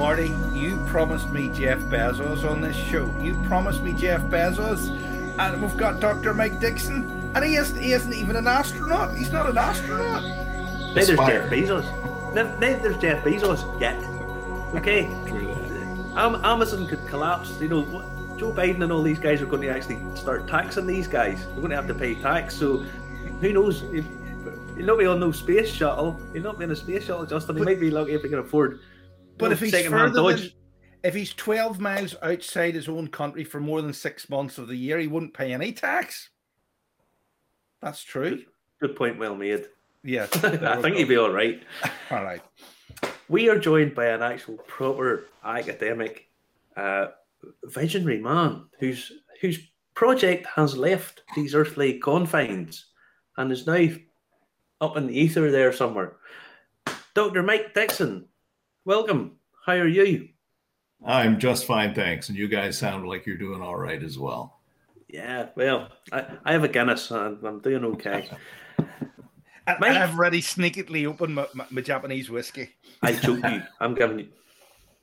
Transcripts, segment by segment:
Marty, you promised me Jeff Bezos on this show. You promised me Jeff Bezos, and we've got Dr. Mike Dixon, and he isn't, he isn't even an astronaut. He's not an astronaut. Neither's Jeff Bezos. Neither's Jeff Bezos yet. Okay. Am- Amazon could collapse. You know, Joe Biden and all these guys are going to actually start taxing these guys. They're going to have to pay tax. So who knows? If, he'll not be on no space shuttle. You'll not be in a space shuttle, Justin. He might be lucky if he can afford. But if he's further Dodge. than, if he's twelve miles outside his own country for more than six months of the year, he wouldn't pay any tax. That's true. Good point, well made. Yeah, I think he'd be all right. all right. We are joined by an actual proper academic, uh, visionary man whose whose project has left these earthly confines and is now up in the ether there somewhere. Dr. Mike Dixon, welcome. How are you? I'm just fine, thanks. And you guys sound like you're doing all right as well. Yeah, well, I, I have a Guinness and I'm doing okay. And, Mike- and I've already sneakily opened my, my, my Japanese whiskey. I choke you. I'm giving you.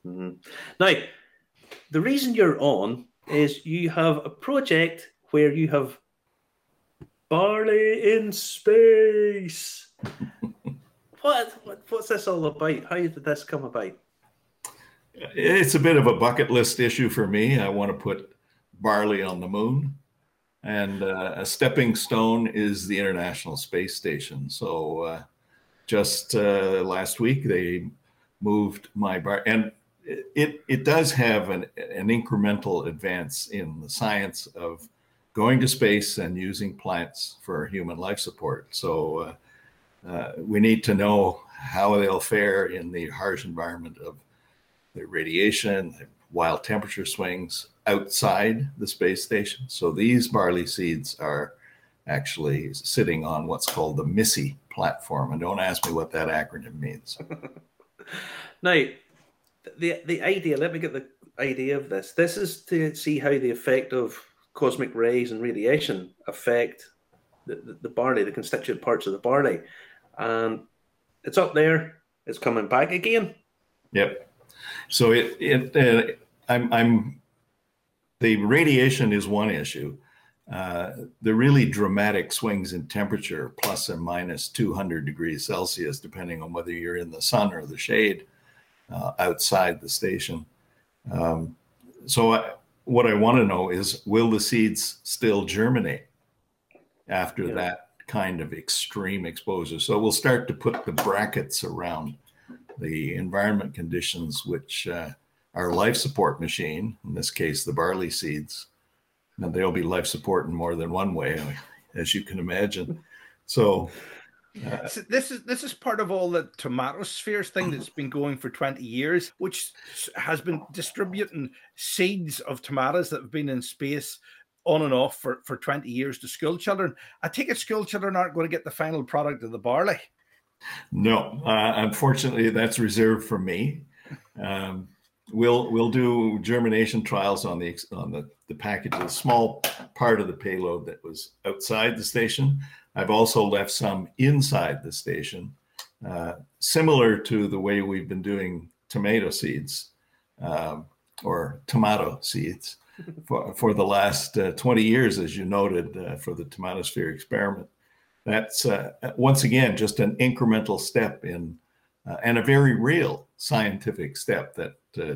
Mhm. Now, the reason you're on is you have a project where you have barley in space. what, what what's this all about? How did this come about? It's a bit of a bucket list issue for me. I want to put barley on the moon. And uh, a stepping stone is the International Space Station. So uh, just uh, last week, they moved my bar. And it, it does have an, an incremental advance in the science of going to space and using plants for human life support. So uh, uh, we need to know how they'll fare in the harsh environment of the radiation, the wild temperature swings outside the space station. So these barley seeds are actually sitting on what's called the MISSE platform. And don't ask me what that acronym means. Now, the the idea. Let me get the idea of this. This is to see how the effect of cosmic rays and radiation affect the, the, the barley, the constituent parts of the barley, and it's up there. It's coming back again. Yep. So it, it uh, I'm, I'm, the radiation is one issue. Uh, the really dramatic swings in temperature, plus or minus 200 degrees Celsius, depending on whether you're in the sun or the shade uh, outside the station. Um, so, I, what I want to know is will the seeds still germinate after Yeah. that kind of extreme exposure? So, we'll start to put the brackets around the environment conditions which uh, our life support machine, in this case, the barley seeds, and they'll be life support in more than one way, as you can imagine. So, So this is this is part of all the tomatospheres thing that's been going for 20 years, which has been distributing seeds of tomatoes that have been in space on and off for, for 20 years to school children. I take it school children aren't going to get the final product of the barley. No, uh, unfortunately, that's reserved for me. Um, we'll we'll do germination trials on the on the the package, a small part of the payload that was outside the station. I've also left some inside the station, uh, similar to the way we've been doing tomato seeds um, or tomato seeds for, for the last uh, 20 years, as you noted, uh, for the tomatosphere experiment. That's uh, once again just an incremental step in uh, and a very real scientific step that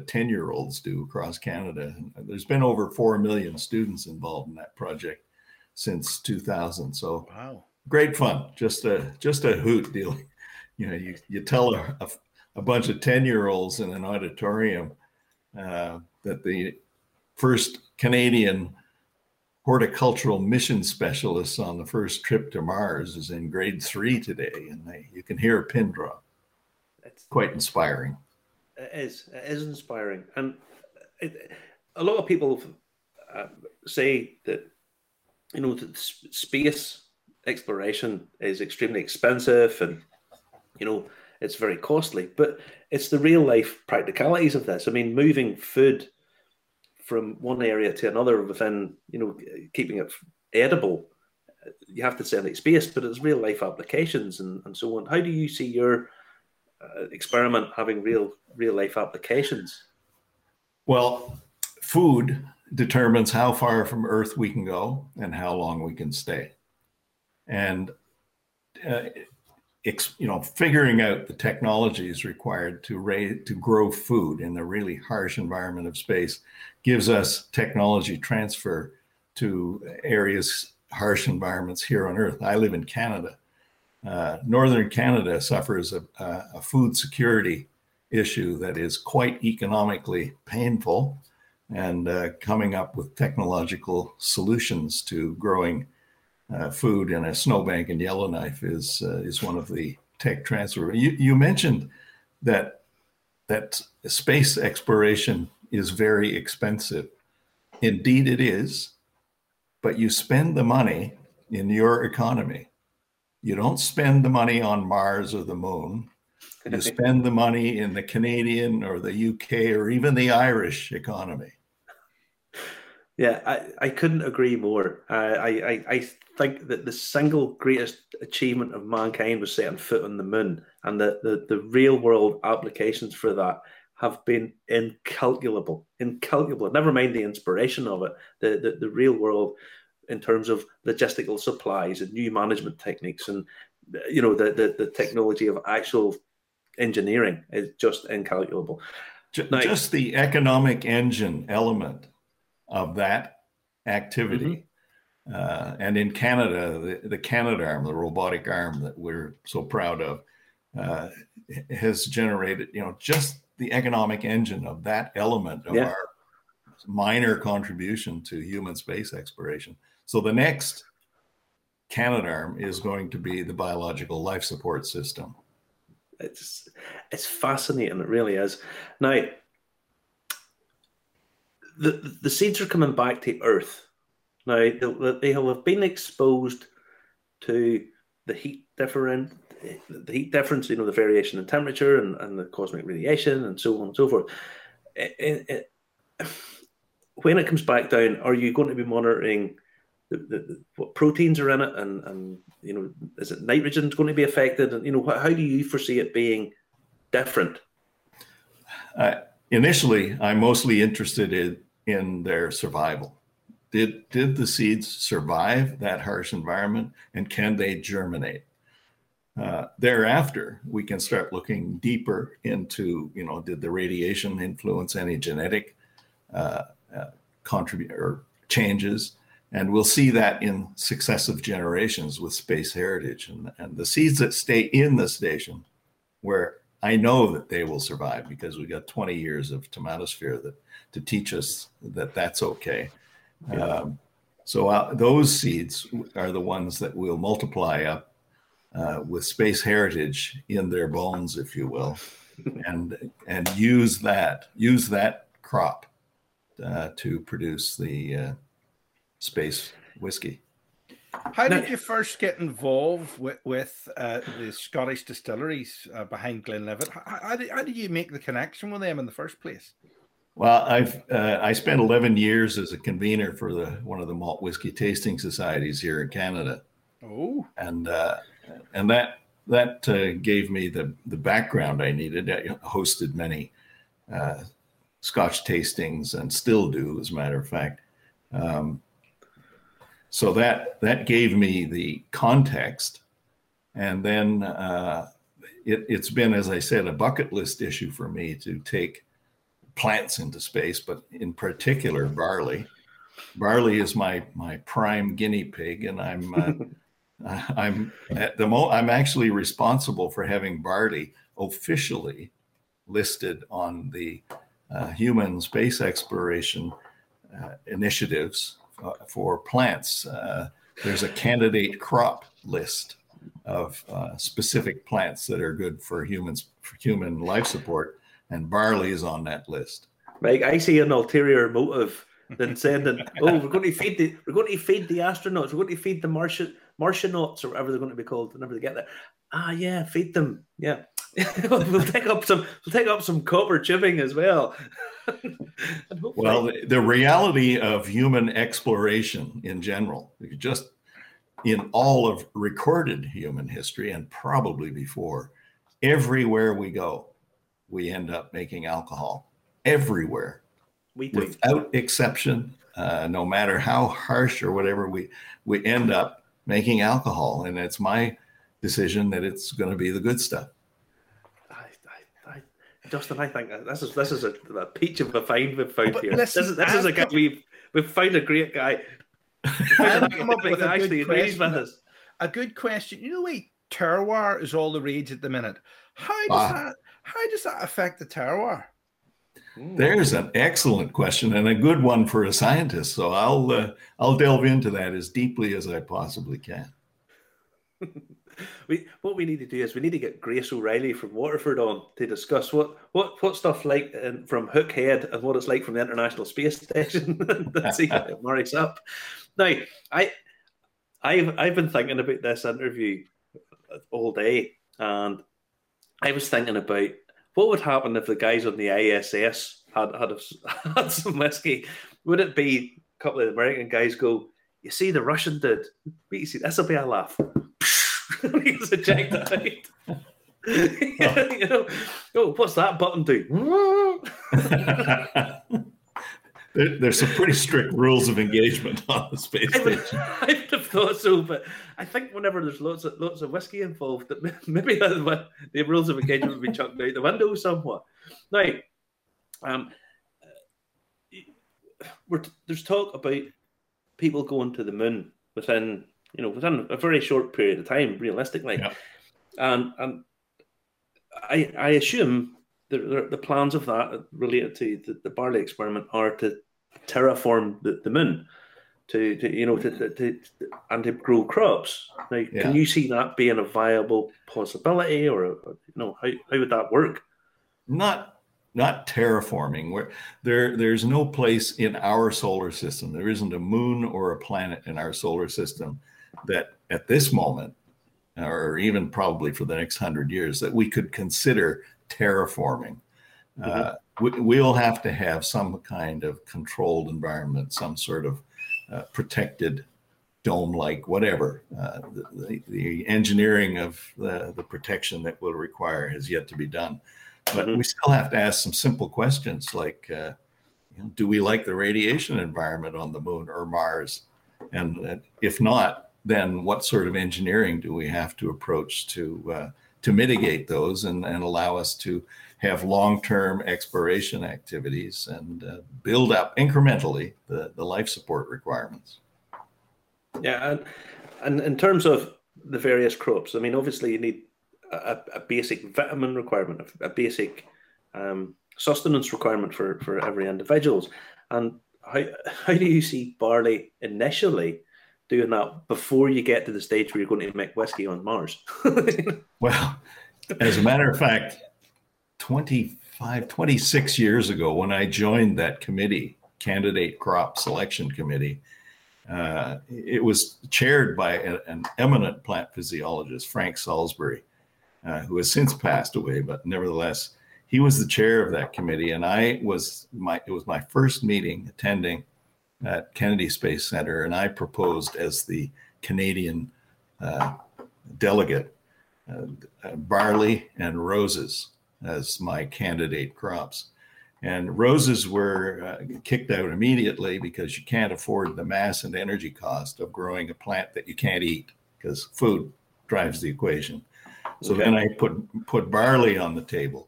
10 year olds do across Canada. And there's been over 4 million students involved in that project since 2000. So Wow. great fun. Just a just a hoot dealing. You know, you, you tell a, a, a bunch of 10 year olds in an auditorium uh, that the first Canadian horticultural mission specialist on the first trip to Mars is in grade three today, and they, you can hear a pin drop. It's, Quite inspiring. it is. It is inspiring, and it, a lot of people uh, say that you know that space exploration is extremely expensive, and you know it's very costly. But it's the real life practicalities of this. I mean, moving food from one area to another within you know keeping it edible. You have to send it space but it's real life applications and, and so on. How do you see your uh, experiment having real real life applications? Well, food determines how far from Earth we can go and how long we can stay, and uh, you know, figuring out the technologies required to raise to grow food in the really harsh environment of space gives us technology transfer to areas harsh environments here on Earth. I live in Canada. Uh, Northern Canada suffers a, a, food security issue that is quite economically painful, and uh, coming up with technological solutions to growing uh, food in a snowbank in Yellowknife is uh, is one of the tech transfer. You, you mentioned that that space exploration is very expensive. Indeed, it is, but you spend the money in your economy. You don't spend the money on Mars or the moon. You spend the money in the Canadian or the UK or even the Irish economy. Yeah, I, I couldn't agree more. Uh, I, I, I think that the single greatest achievement of mankind was setting foot on the moon, and the, the, the real world applications for that have been incalculable, incalculable. Never mind the inspiration of it, the, the, the real world in terms of logistical supplies and new management techniques and you know the, the, the technology of actual engineering is just incalculable. Just, now, just the economic engine element of that activity. Mm-hmm. Uh, and in Canada, the, the Canadarm, the robotic arm that we're so proud of, uh, has generated, you know, just the economic engine of that element of yeah. our minor contribution to human space exploration. So the next Canadarm is going to be the biological life support system. It's it's fascinating. It really is. Now, the seeds are coming back to Earth. Now they have been exposed to the heat different the heat difference, you know, the variation in temperature and, and the cosmic radiation and so on and so forth. It, it, when it comes back down, are you going to be monitoring the, the, the, what proteins are in it and, and, you know, is it nitrogen going to be affected? And, you know, how do you foresee it being different? Uh, initially, I'm mostly interested in, in their survival. Did, did the seeds survive that harsh environment and can they germinate? Uh, thereafter, we can start looking deeper into, you know, did the radiation influence any genetic uh, uh, contribute or changes? And we'll see that in successive generations with space heritage and, and the seeds that stay in the station, where I know that they will survive because we got 20 years of tomatosphere that to teach us that that's okay. Yeah. Um, so uh, those seeds are the ones that will multiply up uh, with space heritage in their bones, if you will, and and use that use that crop uh, to produce the uh, space whiskey. How did you first get involved with, with uh, the Scottish distilleries uh, behind Glenlivet? How, how, did, how did you make the connection with them in the first place? Well, I've uh, I spent 11 years as a convener for the one of the malt whiskey tasting societies here in Canada. Oh, and uh, and that that uh, gave me the the background I needed. I hosted many uh, Scotch tastings and still do, as a matter of fact. Um, so that that gave me the context, and then uh, it, it's been, as I said, a bucket list issue for me to take plants into space, but in particular barley. Barley is my my prime guinea pig, and I'm uh, I'm at the mo- I'm actually responsible for having barley officially listed on the uh, human space exploration uh, initiatives for plants. Uh, there's a candidate crop list of uh, specific plants that are good for humans for human life support, and barley is on that list. Mike, I see an ulterior motive than sending. oh, we're going to feed the we're going to feed the astronauts. We're going to feed the Martian Martianauts or whatever they're going to be called whenever they get there. Ah, yeah, feed them. Yeah. we'll take up some we'll take up some copper chipping as well. well, the reality of human exploration in general, just in all of recorded human history and probably before, everywhere we go, we end up making alcohol. Everywhere, We do. without exception, uh, no matter how harsh or whatever, we we end up making alcohol, and it's my decision that it's going to be the good stuff. I, I, I, Justin, I think this is this is a, a peach of a find we've found But here. listen, this is this is a I've guy we've we've found a great guy. We've I've found a come up with that a good actually agrees with question. us. A good question. You know, wait, terroir is all the rage at the minute. How does Ah. that how does that affect the terroir? Hmm. There's an excellent question and a good one for a scientist. So I'll uh, I'll delve into that as deeply as I possibly can. We, what we need to do is we need to get Grace O'Reilly from Waterford on to discuss what what what stuff like in, from Hook Head and what it's like from the International Space Station. and see how it marries up. Now, I I've I've been thinking about this interview all day, and I was thinking about what would happen if the guys on the ISS had had, had some whiskey. Would it be a couple of American guys go? You see, the Russian did. You see, this will be a laugh. He's ejected out. you know, oh, what's that button do? There- There's some pretty strict rules of engagement on the space I would, station. I would have thought so, but I think whenever there's lots of lots of whiskey involved, that maybe what the rules of engagement would be chucked out the window somewhat. Now, um, we're, there's talk about people going to the moon within you know within a very short period of time, realistically, Yeah. and and I I assume the, the plans of that related to the, the Barley experiment are to terraform the, the moon to, to you know to, to, to and to grow crops. Now, Yeah. can you see that being a viable possibility, or, or, you know how how would that work? not not terraforming where there there's no place in our solar system there isn't a moon or a planet in our solar system that at this moment or even probably for the next 100 years that we could consider terraforming. Uh, we, we'll have to have some kind of controlled environment some sort of uh, protected dome like whatever. Uh, the, the, engineering of the, the protection that will require has yet to be done. But Mhm. we still have to ask some simple questions like uh, you know, do we like the radiation environment on the moon or mars? And uh, if not then what sort of engineering do we have to approach to uh, to mitigate those and, and allow us to have long-term exploration activities and uh, build up incrementally the, the life support requirements Yeah, and, and in terms of the various crops, I mean, obviously you need a, a basic vitamin requirement, a, basic um, sustenance requirement for, for every individuals. And how how do you see barley initially doing that before you get to the stage where you're going to make whiskey on Mars? Well, as a matter of fact, 25, 26 years ago, when I joined that committee, Candidate Crop Selection Committee, uh, it was chaired by a- an eminent plant physiologist, Frank Salisbury, uh, who has since passed away, but nevertheless, he was the chair of that committee. And I was my, it was my first meeting attending at Kennedy Space Center, and I proposed as the Canadian uh, delegate uh, barley and roses as my candidate crops. And roses were uh, kicked out immediately because you can't afford the mass and energy cost of growing a plant that you can't eat because food drives the equation. So Okay. then I put put barley on the table,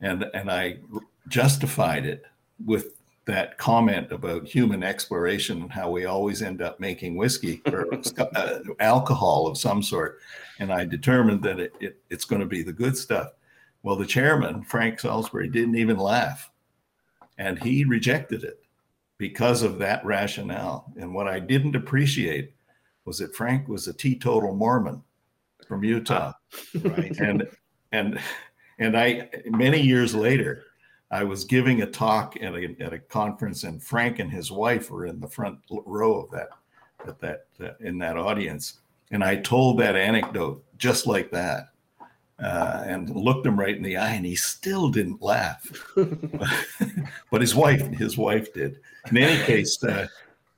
and and I justified it with that comment about human exploration and how we always end up making whiskey or uh, alcohol of some sort. And I determined that it, it, it's going to be the good stuff. Well, the chairman, Frank Salisbury, didn't even laugh. And he rejected it because of that rationale. And what I didn't appreciate was that Frank was a teetotal Mormon from Utah. Right. And and and I many years later, I was giving a talk at a, at a conference, and Frank and his wife were in the front row of that, at that uh, in that audience, and I told that anecdote just like that, uh, and looked him right in the eye, and he still didn't laugh, but his wife, his wife did. In any case, uh,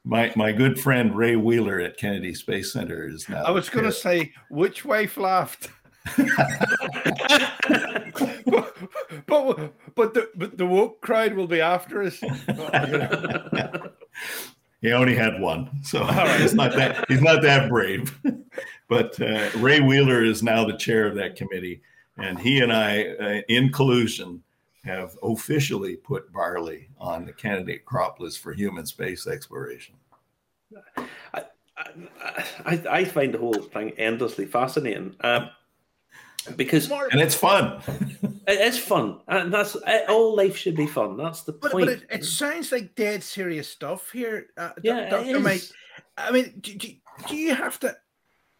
my my good friend Ray Wheeler at Kennedy Space Center is now. I was going to say, which wife laughed? but but the but the woke crowd will be after us. he only had one, so right. he's not that he's not that brave. but uh, Ray Wheeler is now the chair of that committee, and he and I, uh, in collusion, have officially put barley on the candidate crop list for human space exploration. I, I, I find the whole thing endlessly fascinating. Um, because and it's fun. it is fun, and that's all life should be fun. That's the but, point. But it, it, sounds like dead serious stuff here. Uh, yeah, Dr. Mike. I mean, do, do, do you have to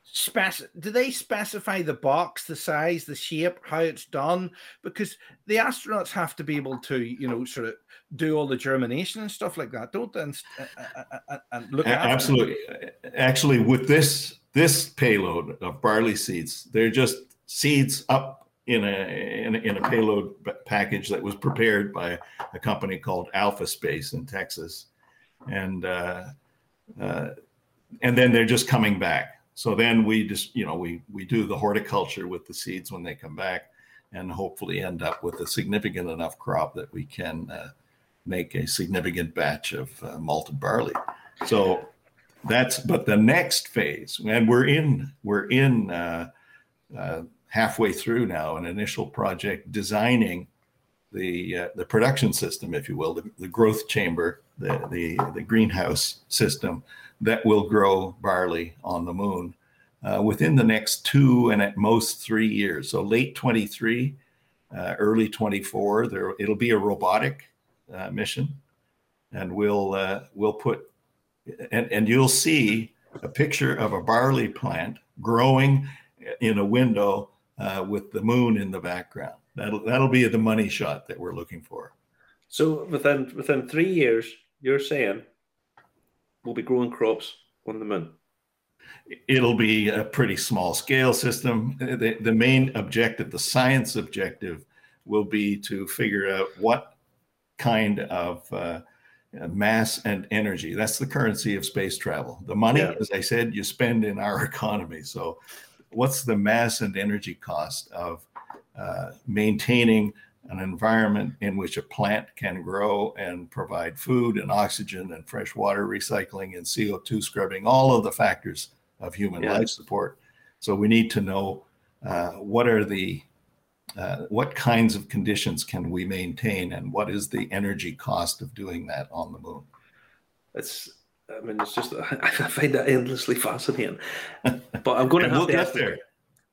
spec? Do they specify the box, the size, the shape, how it's done? Because the astronauts have to be able to, you know, sort of do all the germination and stuff like that, don't they? And, uh, uh, uh, and look absolutely. Actually, with this this payload of barley seeds, they're just seeds up in a, in a, in a payload package that was prepared by a company called Alpha Space in Texas, and uh, uh, and then they're just coming back. So then we just you know we we do the horticulture with the seeds when they come back, and hopefully end up with a significant enough crop that we can uh, make a significant batch of uh, malted barley. So that's but the next phase, and we're in we're in uh, uh, halfway through now an initial project designing the uh, the production system, if you will, the, the growth chamber, the, the, the greenhouse system that will grow barley on the moon uh, within the next two and at most three years. So late 23, uh, early 24, there it'll be a robotic uh, mission, and we'll uh, we'll put and and you'll see a picture of a barley plant growing in a window uh, with the moon in the background. That'll that'll be the money shot that we're looking for. So within within three years, you're saying we'll be growing crops on the moon. It'll be a pretty small scale system. The, the main objective, the science objective, will be to figure out what kind of uh, mass and energy. That's the currency of space travel. The money, yeah. as I said, you spend in our economy. So what's the mass and energy cost of uh, maintaining an environment in which a plant can grow and provide food and oxygen and fresh water recycling and CO2 scrubbing, all of the factors of human yeah. life support. So we need to know uh, what are the uh, what kinds of conditions can we maintain and what is the energy cost of doing that on the moon? It's I mean, it's just I find that endlessly fascinating. But I'm going to have we'll to get there.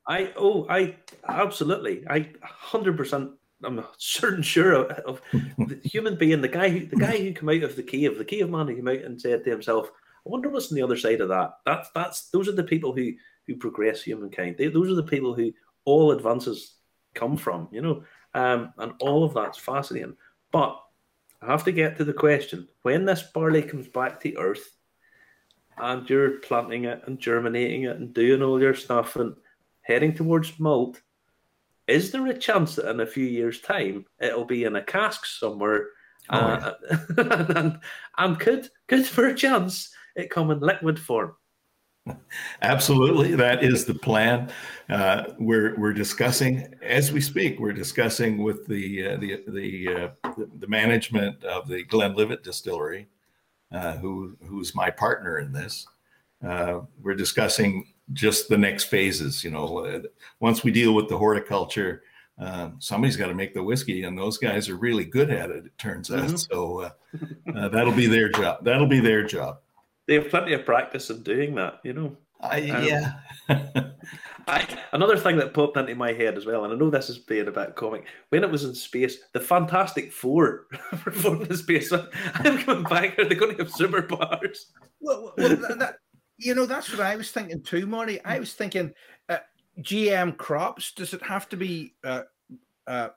I oh I absolutely. I hundred percent I'm certain sure of, of the human being the guy who the guy who came out of the cave the caveman who came out and said to himself I wonder what's on the other side of that. That's that's those are the people who who progress humankind. They, those are the people who all advances come from you know? Um, and all of that's fascinating. But I have to get to the question when this barley comes back to earth and you're planting it and germinating it and doing all your stuff and heading towards malt, is there a chance that in a few years' time it'll be in a cask somewhere? Oh, uh, yeah. and, and could could for a chance it come in liquid form? Absolutely, that is the plan. Uh, we're we're discussing as we speak. We're discussing with the uh, the the, uh, the management of the Glenlivet Distillery, uh, who who's my partner in this. Uh, we're discussing just the next phases. You know, uh, once we deal with the horticulture, somebody's got to make the whiskey, and those guys are really good at it. It turns out, mm-hmm. so that'll be their job. That'll be their job they have plenty of practice in doing that, you know. I, um, yeah. I, another thing that popped into my head as well, and I know this is being a bit comic. When it was in space, the Fantastic Four performed in space. I'm coming back. Are they going to have superpowers? Well, well that, that, you know, that's what I was thinking too, Marty. I was thinking uh, GM crops. Does it have to be uh, uh,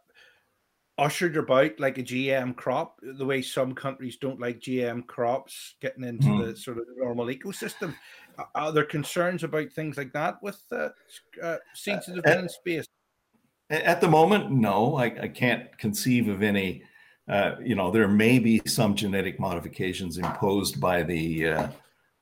ushered about like a GM crop, the way some countries don't like GM crops getting into mm. the sort of normal ecosystem. Are there concerns about things like that with uh, uh, seeds been in space? At the moment, no. I, I can't conceive of any. Uh, you know, there may be some genetic modifications imposed by the, uh,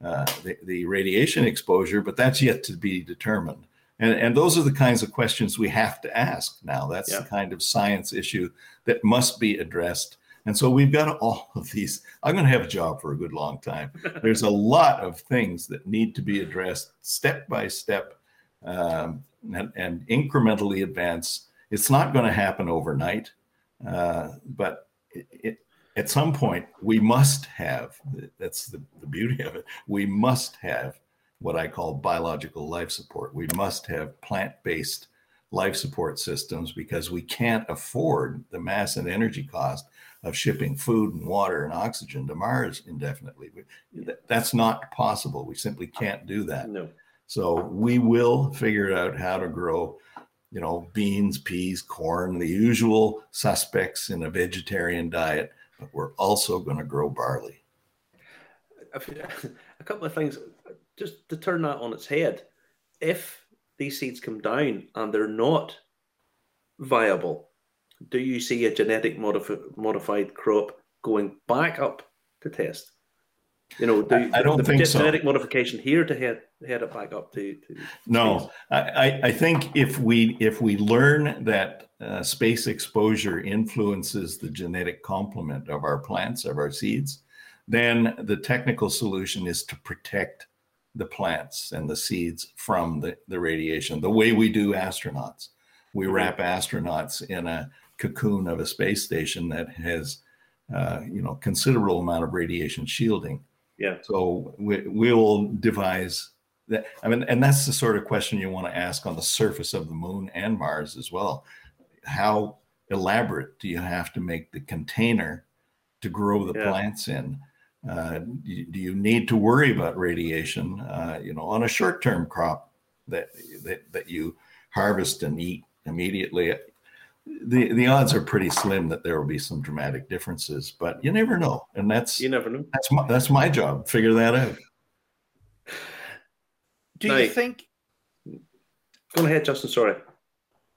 uh, the, the radiation exposure, but that's yet to be determined. And, and those are the kinds of questions we have to ask now. That's Yeah. the kind of science issue that must be addressed. And so we've got all of these. I'm going to have a job for a good long time. There's a lot of things that need to be addressed step by step um, and, and incrementally advance. It's not going to happen overnight, uh, but it, it, at some point we must have. That's the, the beauty of it. We must have what I call biological life support. We must have plant-based life support systems because we can't afford the mass and energy cost of shipping food and water and oxygen to Mars indefinitely. That's not possible. We simply can't do that. No. So we will figure out how to grow, you know, beans, peas, corn, the usual suspects in a vegetarian diet, but we're also going to grow barley. a couple of things just to turn that on its head. If these seeds come down and they're not viable, do you see a genetic modif- modified crop going back up to test? You know, do, I- I don't the think so. genetic modification here to head head it back up to, to No. I, I, I think if we if we learn that uh, space exposure influences the genetic complement of our plants of our seeds, then the technical solution is to protect the plants and the seeds from the, the radiation the way we do astronauts. We wrap astronauts in a cocoon of a space station that has uh, you know considerable amount of radiation shielding. Yeah. So we, we'll devise that. I mean, and that's the sort of question you want to ask on the surface of the moon and Mars as well. How elaborate do you have to make the container to grow the Yeah. plants in? Uh, do, you- do you need to worry about radiation? Uh, you know, on a short-term crop that that that you harvest and eat immediately. The the odds are pretty slim that there will be some dramatic differences, but you never know, and that's You never know. that's my that's my job. Figure that out. Do Now- you think Go ahead, Justin. Sorry.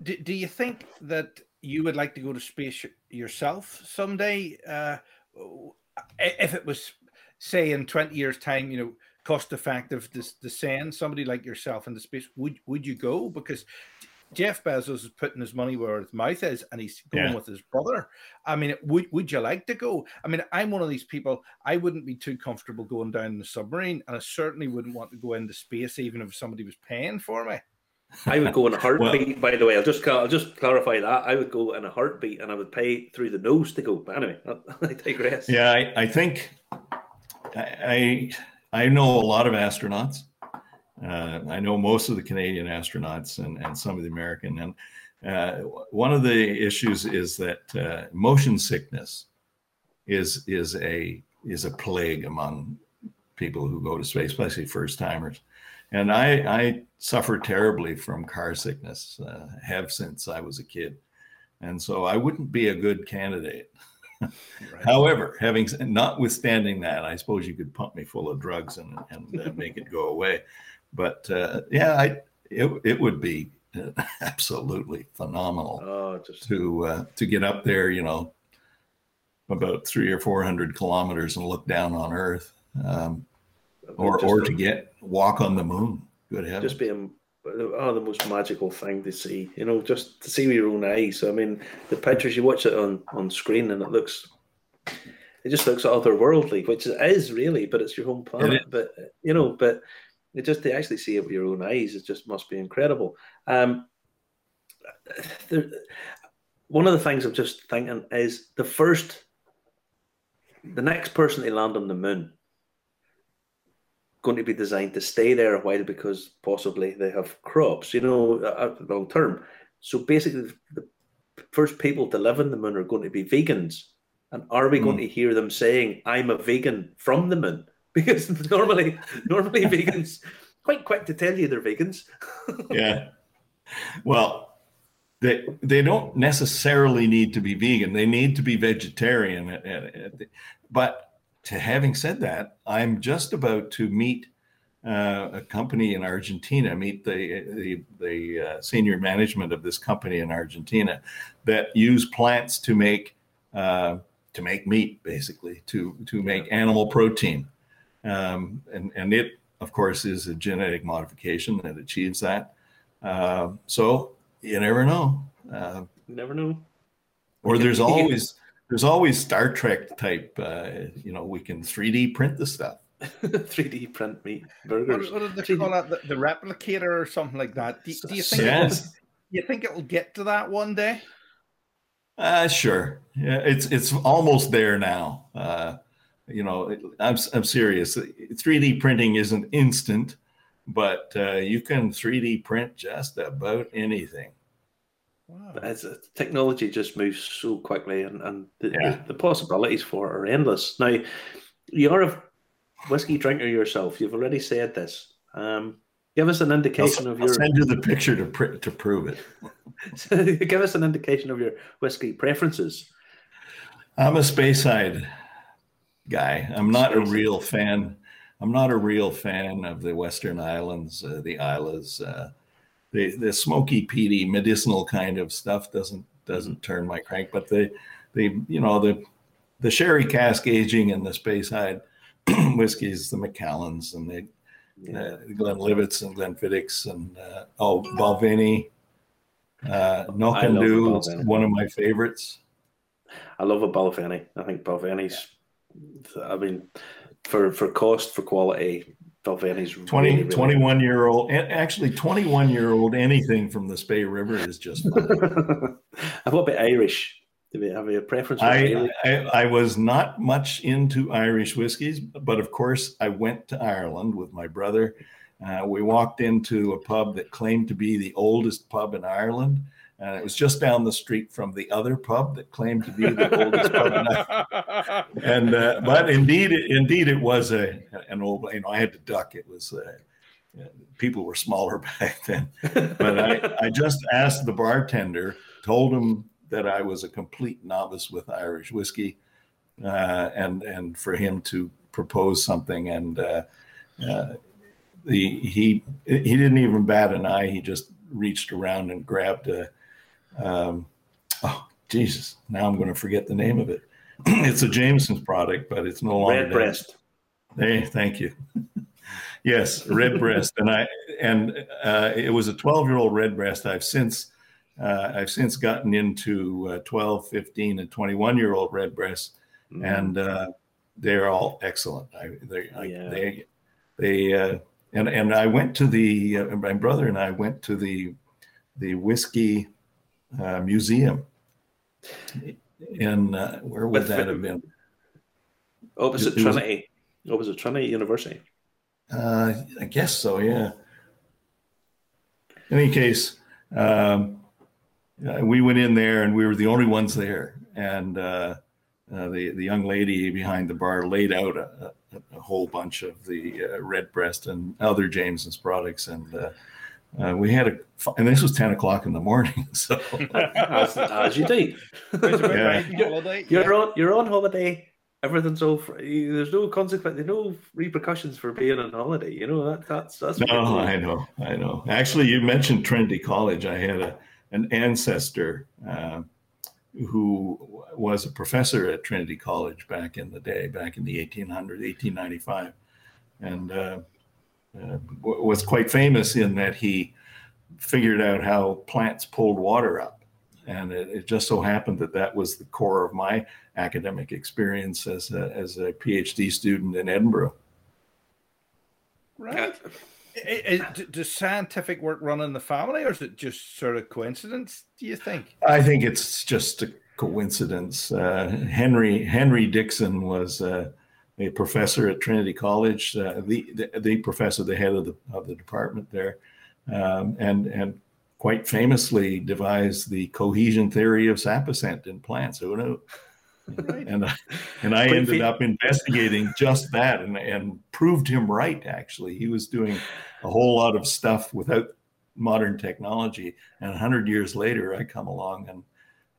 do, do you think that you would like to go to space yourself someday uh, i- if it was say in 20 years time you know cost effective to, to send somebody like yourself into space would would you go? Because jeff bezos is putting his money where his mouth is and he's going Yeah. with his brother. I mean would, would you like to go? I mean i'm one of these people i wouldn't be too comfortable going down in the submarine and i certainly wouldn't want to go into space even if somebody was paying for me I would go in a heartbeat. by the way, I'll just I'll just clarify that. I would go in a heartbeat, and I would pay through the nose to go. But anyway, I digress. Yeah, I, I think I I I know a lot of astronauts. Uh, I know most of the Canadian astronauts and, and some of the American. And uh, one of the issues is that uh, motion sickness is is a is a plague among people who go to space, especially first timers. And I, I suffer terribly from car sickness, uh, have since I was a kid. And so I wouldn't be a good candidate. However, having notwithstanding that, I suppose you could pump me full of drugs and, and uh, make it go away. But uh, yeah, I, it, it would be uh, absolutely phenomenal Oh, just to uh, to get up there, you know, about three or four hundred kilometers and look down on Earth, um, or or to get walk on the moon. Good heavens! just being oh the most magical thing to see. You know, just to see with your own eyes. I mean, the pictures you watch it on on screen, and it looks. It just looks otherworldly, which it is really, but it's your home planet. But you know, but it just to actually see it with your own eyes, it just must be incredible. Um, there, one of the things I'm just thinking is the first, the next person to land on the moon going to be designed to stay there a while because possibly they have crops, you know, uh, uh long term. So basically, the first people to live on the moon are going to be vegans. And are we going hmm. to hear them saying, "I'm a vegan" from the moon? Because normally, normally vegans quite quick to tell you they're vegans. yeah. Well, they they don't necessarily need to be vegan. They need to be vegetarian. The- But to having said that, I'm just about to meet uh, a company in Argentina, meet the the, the uh, senior management of this company in Argentina that use plants to make uh, to make meat, basically to to make animal protein, um, and and it of course is a genetic modification that achieves that. Uh, so you never know. Uh, you never know. Or there's always there's always Star Trek type. Uh, you know, we can 3D print the stuff. 3D print meat burgers. What, what do they call that? The, the, replicator or something like that. Do, do you think? Yes. you think it will get to that one day? Uh, sure. Yeah, it's it's almost there now. Uh, you know, I'm I'm serious. 3D printing isn't instant, but uh, you can 3D print just about anything. Wow. As technology just moves so quickly, and, and the, yeah. the, the, possibilities for it are endless. Now, you're a whiskey drinker yourself. You've already said this. Um, give us an indication I'll, of your. I'll send you the picture to pr- to prove it. give us an indication of your whiskey preferences. I'm a Speyside guy. I'm not a real fan. I'm not a real fan of the Western Islands, uh, the Islays. Uh, the the smoky, peaty, medicinal kind of stuff doesn't doesn't turn my crank. But the the you know the the sherry cask aging and the Speyside whiskeys, the Macallans and the uh, Glenlivets and Glenfiddichs and uh, oh Balvenie, uh, Knockando, one of my favorites. I love a Balvenie. I think Balvenie's. I mean, for for cost for quality, Balvenie's 20, really, 21 year old, actually 21 year old anything from the Spey River is just fine. what bit Irish? Do we have a preference? I, I, I was not much into Irish whiskies, but of course I went to Ireland with my brother. Uh, we walked into a pub that claimed to be the oldest pub in Ireland. And it was just down the street from the other pub that claimed to be the oldest pub. And uh, but indeed, indeed, it was a an old. You know, I had to duck. It was uh, people were smaller back then. But I, I just asked the bartender, told him that I was a complete novice with Irish whiskey, uh, and and for him to propose something, and uh, uh, the he he didn't even bat an eye. He just reached around and grabbed a um, oh, Jesus. Now I'm going to forget the name of it. it's a Jameson's product, but it's no longer. Redbreast. Hey, thank you. yes, Redbreast, and I and uh, it was a 12 year old Redbreast. I've since uh, I've since gotten into uh, 12, 15, and 21 year old Redbreast, mm-hmm. and uh, they're all excellent. I, they, I, yeah. they, they, uh, and and I went to the uh, my brother and I went to the the whiskey uh, museum And uh, where would With, that have been? Opposite it, Trinity. It was, it Trinity University? Uh, I guess so. Yeah. In any case, um, uh, we went in there and we were the only ones there, and uh, uh, the the young lady behind the bar laid out a, a, a whole bunch of the uh, Redbreast and other Jameson's products, and uh, we had a, and this was 10 o'clock in the morning. So, as, as you do, yeah. you're, you're, on, you're on holiday. Everything's all free. There's no consequence, there's no repercussions for being on holiday. You know, that, that's, that's, no, I know, I know. Actually, you mentioned Trinity College. I had a, an ancestor uh, who was a professor at Trinity College back in the day, back in the 1800s, 1895. And, uh, uh, was quite famous in that he figured out how plants pulled water up. And it, it, just so happened that that was the core of my academic experience as a, as a PhD student in Edinburgh. Right. It, it, does scientific work run in the family, or is it just sort of coincidence? Do you think? I think it's just a coincidence. Uh, Henry Henry Dixon was uh, a professor at Trinity College, uh, the, the, the professor, the head of the of the department there, um, and and quite famously devised the cohesion theory of sap ascent in plants. Who knew? Right. And and I ended up investigating just that and and proved him right. Actually, he was doing a whole lot of stuff without modern technology, and hundred years later, I come along and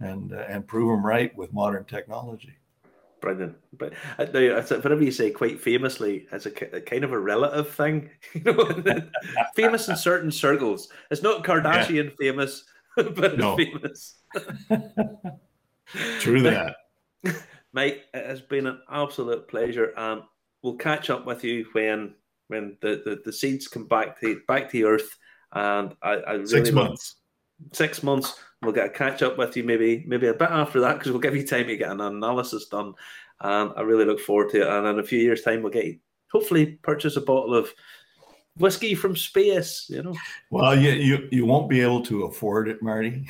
and uh, and prove him right with modern technology. Brilliant. But uh, now, whenever you say quite famously, it's a, a kind of a relative thing, you know, famous in certain circles. It's not Kardashian yeah. famous, but no. famous. True that. Mate, it has been an absolute pleasure, and we'll catch up with you when when the, the, the seeds come back to back to earth, And I, I really Six months. Six months. We'll get a catch up with you maybe maybe a bit after that because we'll give you time to get an analysis done. And I really look forward to it. And in a few years' time, we'll get you, hopefully purchase a bottle of whiskey from space. You know, Well, you, you you won't be able to afford it, Marty.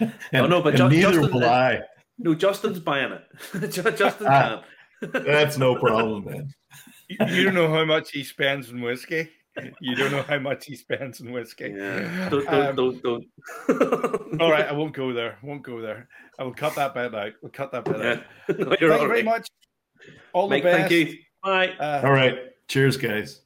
and, Oh, no, but Ju- neither Justin- will I. no, Justin's buying it. Justin Ah. can. That's no problem, man. You, you don't know how much he spends in whiskey. You don't know how much he spends in whiskey. Yeah, don't Um, don't don't. don't. all right, I won't go there. Won't go there. I will cut that bit out. We'll cut that bit Yeah. out. No, Thank you're you all very right. much. All Mike, the best. thank you. Bye. Uh, All right. Cheers, guys.